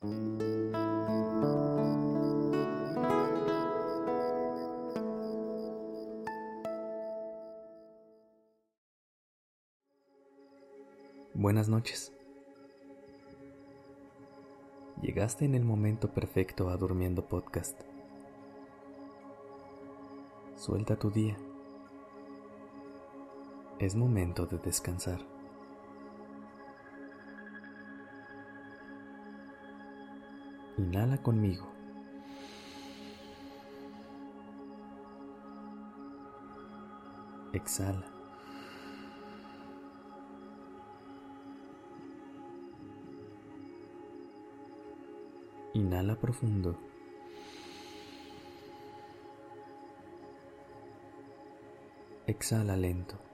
Buenas noches. Llegaste en el momento perfecto a Durmiendo Podcast. Suelta tu día. Es momento de descansar. Inhala conmigo. Exhala. Inhala profundo. Exhala lento.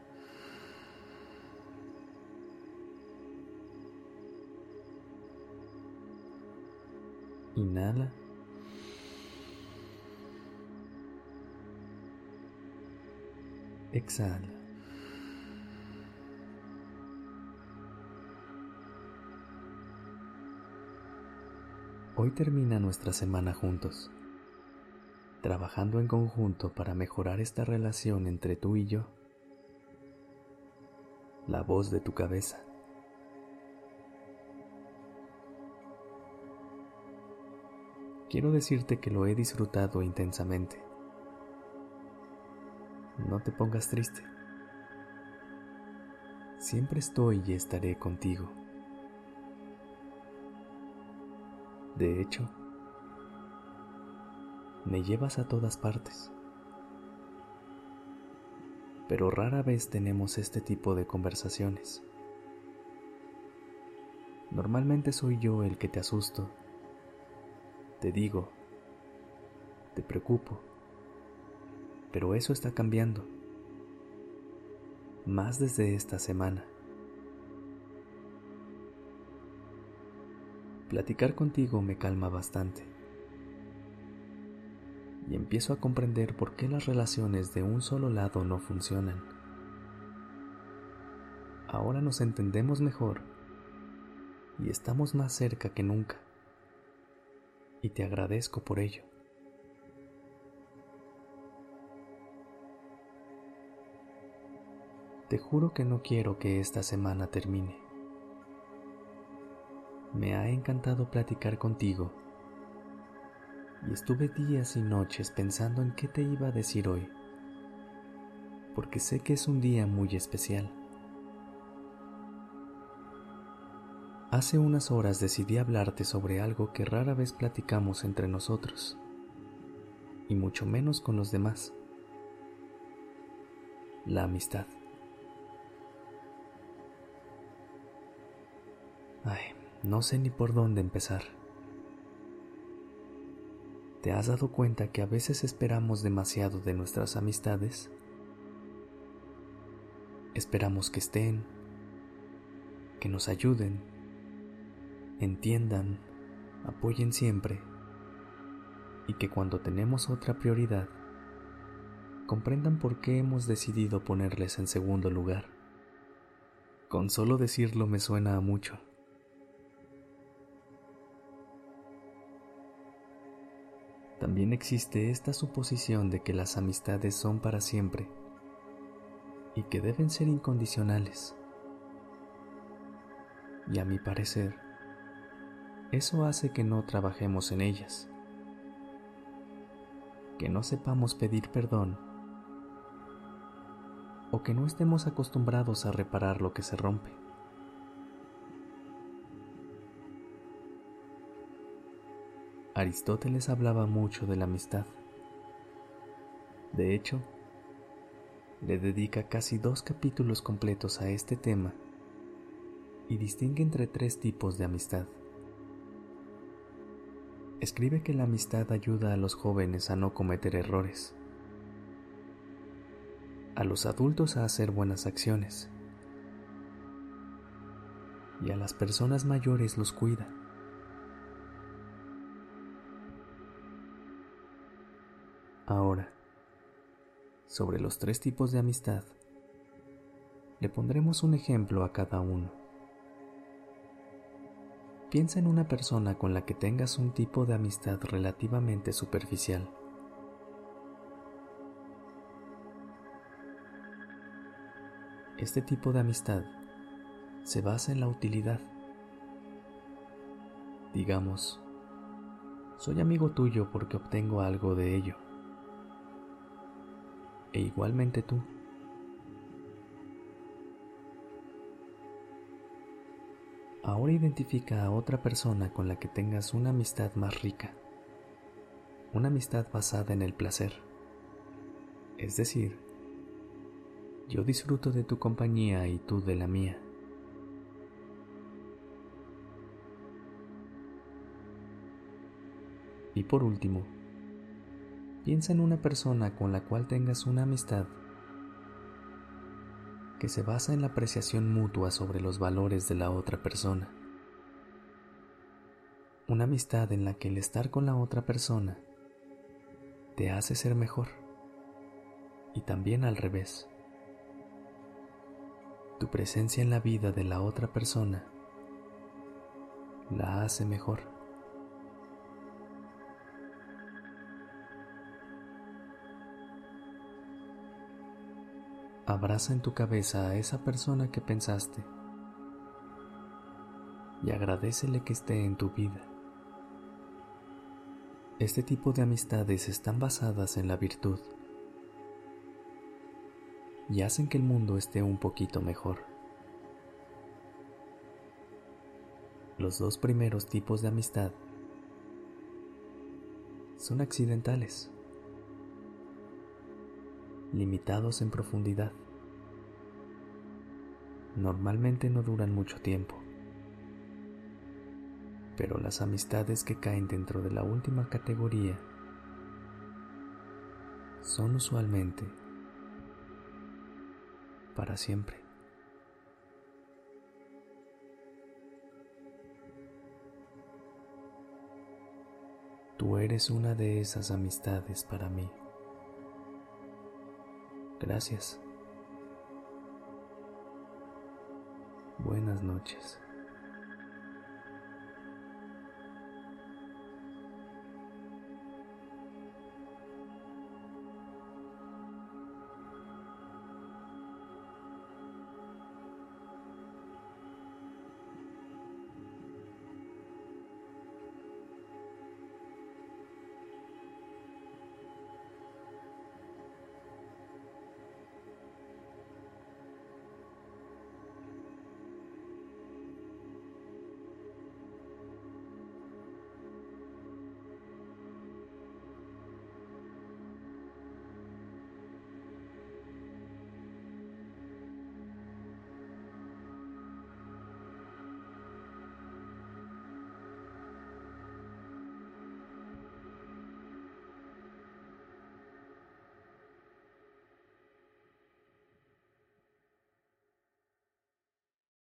Inhala. Exhala. Hoy termina nuestra semana juntos, trabajando en conjunto para mejorar esta relación entre tú y yo. La voz de tu cabeza. Quiero decirte que lo he disfrutado intensamente. No te pongas triste. Siempre estoy y estaré contigo. De hecho, me llevas a todas partes. Pero rara vez tenemos este tipo de conversaciones. Normalmente soy yo el que te asusto te digo, te preocupo, pero eso está cambiando, más desde esta semana. Platicar contigo me calma bastante y empiezo a comprender por qué las relaciones de un solo lado no funcionan. Ahora nos entendemos mejor y estamos más cerca que nunca y te agradezco por ello. Te juro que no quiero que esta semana termine. Me ha encantado platicar contigo y estuve días y noches pensando en qué te iba a decir hoy, porque sé que es un día muy especial. Hace unas horas decidí hablarte sobre algo que rara vez platicamos entre nosotros, y mucho menos con los demás, la amistad. Ay, no sé ni por dónde empezar. ¿Te has dado cuenta que a veces esperamos demasiado de nuestras amistades? Esperamos que estén, que nos ayuden, entiendan, apoyen siempre y que cuando tenemos otra prioridad, comprendan por qué hemos decidido ponerles en segundo lugar. Con solo decirlo me suena a mucho. También existe esta suposición de que las amistades son para siempre y que deben ser incondicionales. Y a mi parecer, eso hace que no trabajemos en ellas, que no sepamos pedir perdón o que no estemos acostumbrados a reparar lo que se rompe. Aristóteles hablaba mucho de la amistad. De hecho, le dedica casi dos capítulos completos a este tema y distingue entre tres tipos de amistad escribe que la amistad ayuda a los jóvenes a no cometer errores, a los adultos a hacer buenas acciones y a las personas mayores los cuida. Ahora, sobre los tres tipos de amistad, le pondremos un ejemplo a cada uno. Piensa en una persona con la que tengas un tipo de amistad relativamente superficial. Este tipo de amistad se basa en la utilidad. Digamos, soy amigo tuyo porque obtengo algo de ello. E igualmente tú. Ahora identifica a otra persona con la que tengas una amistad más rica, una amistad basada en el placer. Es decir, yo disfruto de tu compañía y tú de la mía. Y por último, piensa en una persona con la cual tengas una amistad que se basa en la apreciación mutua sobre los valores de la otra persona. Una amistad en la que el estar con la otra persona te hace ser mejor y también al revés. Tu presencia en la vida de la otra persona la hace mejor. Abraza en tu cabeza a esa persona que pensaste y agradecele que esté en tu vida. Este tipo de amistades están basadas en la virtud y hacen que el mundo esté un poquito mejor. Los dos primeros tipos de amistad son accidentales limitados en profundidad. Normalmente no duran mucho tiempo, pero las amistades que caen dentro de la última categoría son usualmente para siempre. Tú eres una de esas amistades para mí. Gracias. Buenas noches.